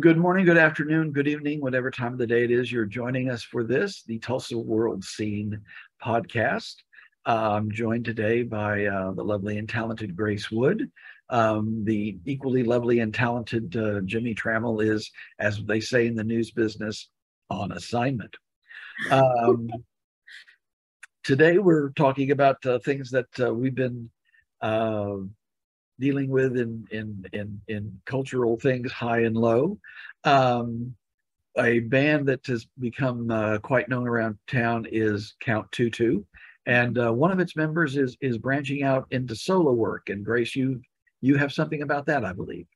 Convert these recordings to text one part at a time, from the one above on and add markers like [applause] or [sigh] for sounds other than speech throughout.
Good morning, good afternoon, good evening, whatever time of the day it is you're joining us for this, the Tulsa World Scene podcast. Uh, I'm joined today by uh, the lovely and talented Grace Wood. Um, the equally lovely and talented uh, Jimmie Tramel is, as they say in the news business, on assignment. Um, today we're talking about uh, things that uh, we've been uh, dealing with in in in in cultural things, high and low. Um, a band that has become uh, quite known around town is Count Tutu, and uh, one of its members is is branching out into solo work. And Grace, you you have something about that, I believe.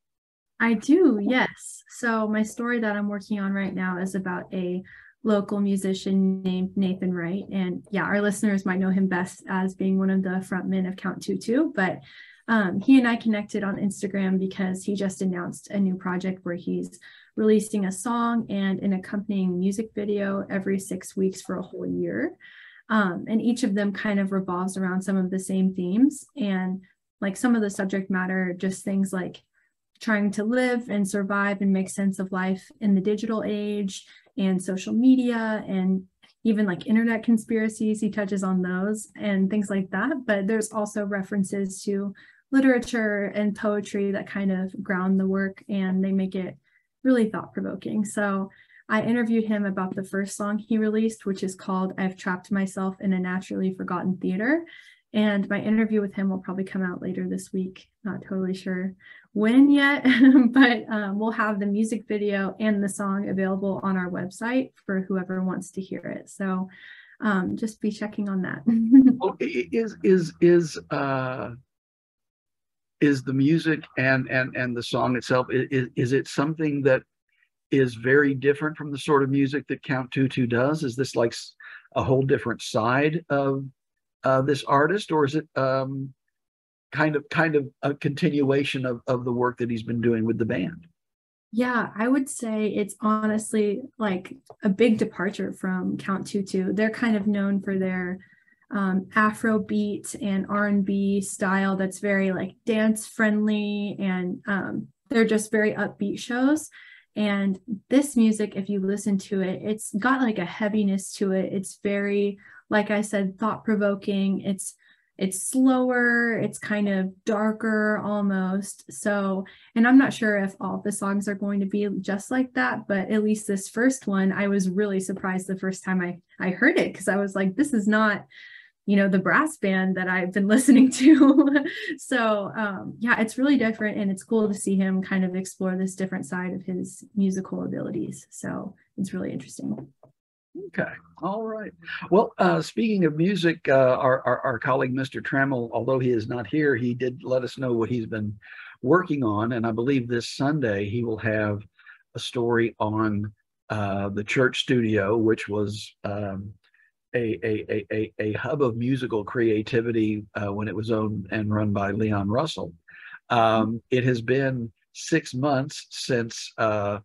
I do, yes. So my story that I'm working on right now is about a local musician named Nathan Wright. And yeah, our listeners might know him best as being one of the frontmen of Count Tutu, but um, he and I connected on Instagram because he just announced a new project where he's releasing a song and an accompanying music video every six weeks for a whole year. Um, and each of them kind of revolves around some of the same themes. And like some of the subject matter, just things like trying to live and survive and make sense of life in the digital age and social media and even like internet conspiracies he touches on those and things like that but there's also references to literature and poetry that kind of ground the work and they make it really thought provoking. So I interviewed him about the first song he released, which is called I've Trapped Myself in a Naturally Forgotten Theater. And my interview with him will probably come out later this week. Not totally sure when yet, [laughs] but um, we'll have the music video and the song available on our website for whoever wants to hear it. So um, just be checking on that. [laughs] is is is uh, is the music and and and the song itself is, is it something that is very different from the sort of music that count tutu does? Is this like a whole different side of uh, this artist or is it um, kind of kind of a continuation of, of the work that he's been doing with the band? Yeah i would say it's honestly like a big departure from count tutu. They're kind of known for their um, Afrobeat and R&B style that's very like dance friendly and um, they're just very upbeat shows. And this music, if you listen to it, it's got like a heaviness to it. It's very, like I said, thought provoking. It's it's slower it's kind of darker almost so and i'm not sure if all the songs are going to be just like that but at least this first one i was really surprised the first time i i heard it because i was like this is not you know the brass band that i've been [laughs] listening to. So um, yeah it's really different and it's cool to see him kind of explore this different side of his musical abilities. So it's really interesting. Okay all right. Well uh, speaking of music uh, our, our, our colleague mr tramel although he is not here he did let us know what he's been working on and i believe this sunday he will have a story on uh, the church studio which was um, a, a, a, a, hub of musical creativity uh, when it was owned and run by Leon Russell. Um, it has been six months since uh,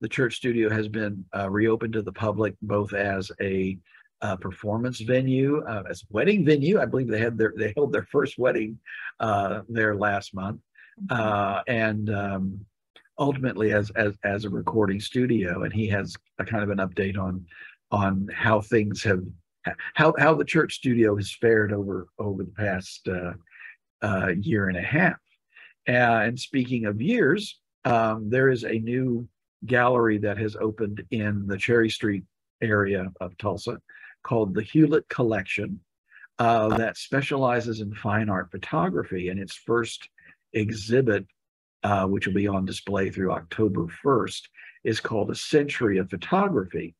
the church studio has been uh, reopened to the public, both as a uh, performance venue, uh, as a wedding venue. I believe they had their they held their first wedding uh, there last month, and um, ultimately as as as a recording studio. And he has a kind of an update on on how things have how how the church studio has fared over over the past uh, uh, year and a half. And speaking of years, um, there is a new gallery that has opened in the Cherry Street area of Tulsa called the Hewlett Collection uh, that specializes in fine art photography. And its first exhibit, uh, which will be on display through October 1st, is called A Century of Photography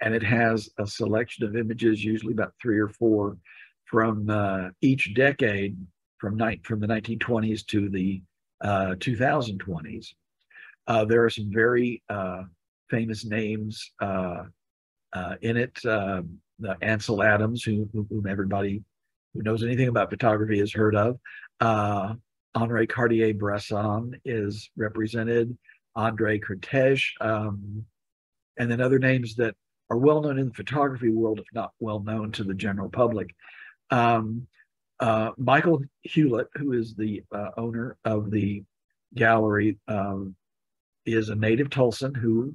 and it has a selection of images, usually about three or four, from uh, each decade from ni- from the 1920s to the uh, 2020s. Uh, there are some very uh, famous names uh, uh, in it. Um, Ansel Adams, who, whom everybody who knows anything about photography has heard of. Henri Cartier-Bresson is represented. Andre Kertész, um, and then other names that are well known in the photography world, if not well known to the general public. Um, uh, Michael Hewlett, who is the uh, owner of the gallery, um, is a native Tulsan who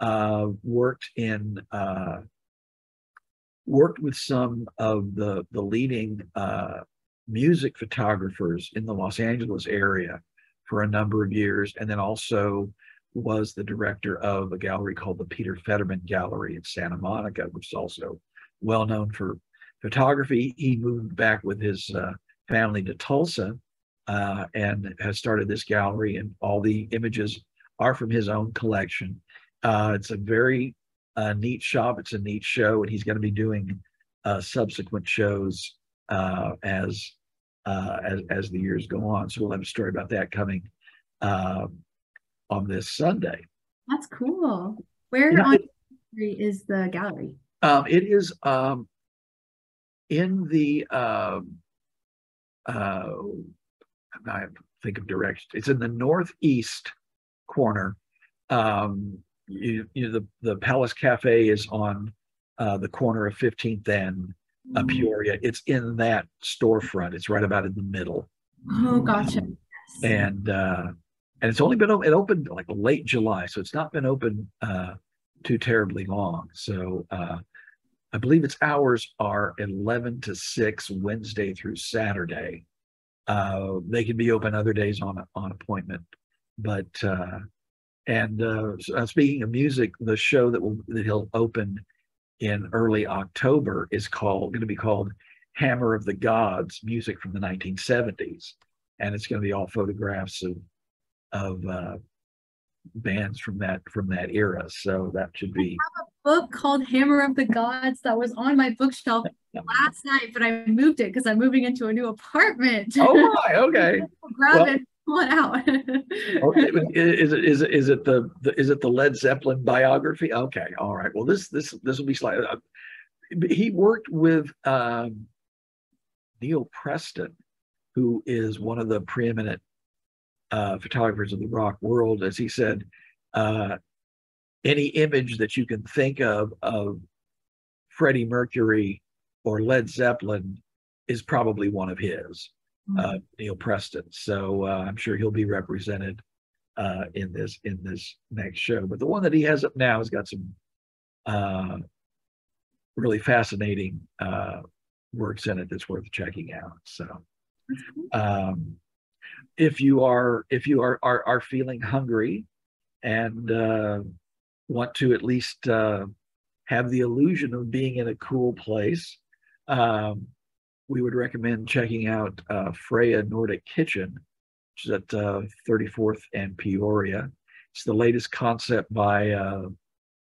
uh, worked in uh, worked with some of the the leading uh, music photographers in the Los Angeles area for a number of years, and then also was the director of a gallery called the Peter Fetterman Gallery in Santa Monica, which is also well known for photography. He moved back with his uh, family to Tulsa uh, and has started this gallery, and all the images are from his own collection. Uh, it's a very uh, neat shop. It's a neat show, and he's going to be doing uh, subsequent shows uh, as as as the years go on. So we'll have a story about that coming on this Sunday. That's cool. Where you know, on it, is the gallery? Um, it is um, in the um, uh, I think of direction. It's in the northeast corner. Um, you, you know, the the Palace Cafe is on uh, the corner of 15th and uh, mm. Peoria. It's in that storefront. It's right about in the middle. Oh, gotcha. Um, and uh, and it's only been it opened like late July, so it's not been open uh, too terribly long. So uh, I believe its hours are 11 to 6 Wednesday through Saturday. Uh, they can be open other days on on appointment, but uh, and uh, uh, speaking of music, the show that will that he'll open in early October is called going to be called Hammer of the Gods: Music from the 1970s, and it's going to be all photographs of of uh, bands from that from that era. So that should be I have a book called Hammer of the Gods that was on my bookshelf [laughs] last night, but I moved it because I'm moving into a new apartment. Oh my, okay. [laughs] Grab well, it, pull it out. [laughs] okay, is it is it is it the, the is it the Led Zeppelin biography? Okay, all right. Well, this this this will be slightly. Uh, he worked with um, Neal Preston, who is one of the preeminent uh, photographers of the rock world, as he said, uh, any image that you can think of of Freddie Mercury or Led Zeppelin is probably one of his, mm-hmm. uh, Neal Preston. So uh, I'm sure he'll be represented uh, in this in this next show. But the one that he has up now has got some uh, really fascinating works in it that's worth checking out. So. Um, if you are if you are are, are feeling hungry and uh, want to at least uh, have the illusion of being in a cool place, um, we would recommend checking out uh, Freya Nordic Kitchen, which is at 34th uh, and Peoria. It's the latest concept by uh,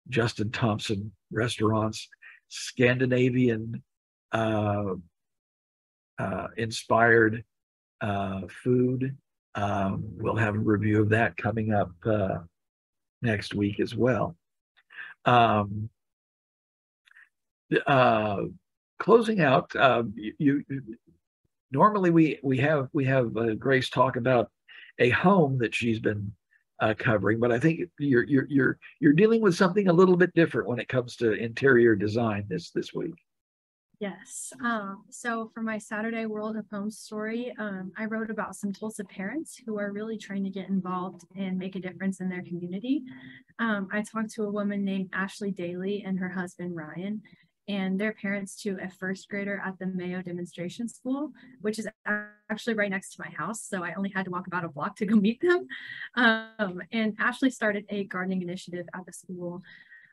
Justin Thompson Restaurants, Scandinavian uh, inspired uh, food. Um, we'll have a review of that coming up uh, next week as well. Um, uh, closing out, uh, you, you, normally we we have we have uh, Grace talk about a home that she's been uh, covering, but I think you're you're you're you're dealing with something a little bit different when it comes to interior design this this week. Yes. Um, so for my Saturday World of Home story, um, I wrote about some Tulsa parents who are really trying to get involved and make a difference in their community. Um, I talked to a woman named Ashley Daly and her husband Ryan, and their parents to a first grader at the Mayo Demonstration School, which is actually right next to my house. So I only had to walk about a block to go meet them. Um, and Ashley started a gardening initiative at the school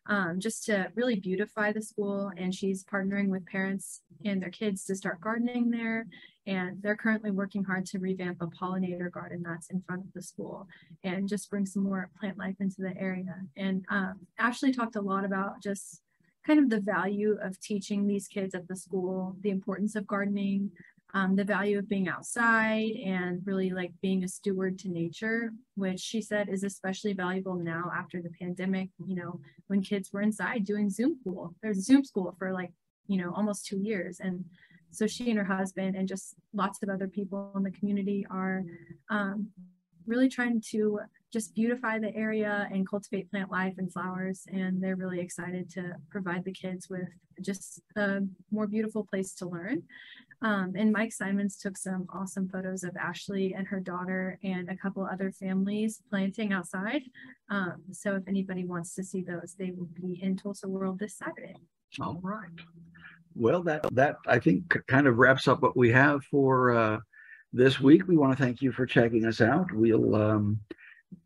um, just to really beautify the school. And she's partnering with parents and their kids to start gardening there. And they're currently working hard to revamp a pollinator garden that's in front of the school and just bring some more plant life into the area. And um, Ashley talked a lot about just kind of the value of teaching these kids at the school, the importance of gardening, um, the value of being outside and really like being a steward to nature, which she said is especially valuable now after the pandemic, you know, when kids were inside doing Zoom school. There's Zoom school for like, you know, almost two years. And so she and her husband and just lots of other people in the community are um, really trying to just beautify the area and cultivate plant life and flowers. And they're really excited to provide the kids with just a more beautiful place to learn. Um, and Mike Simons took some awesome photos of Ashley and her daughter and a couple other families planting outside. Um, so if anybody wants to see those, they will be in Tulsa World this Saturday. All right. Well, that that I think kind of wraps up what we have for uh, this week. We want to thank you for checking us out. We'll um,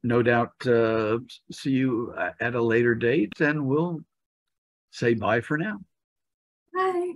no doubt uh, see you at a later date, and we'll say bye for now. Bye.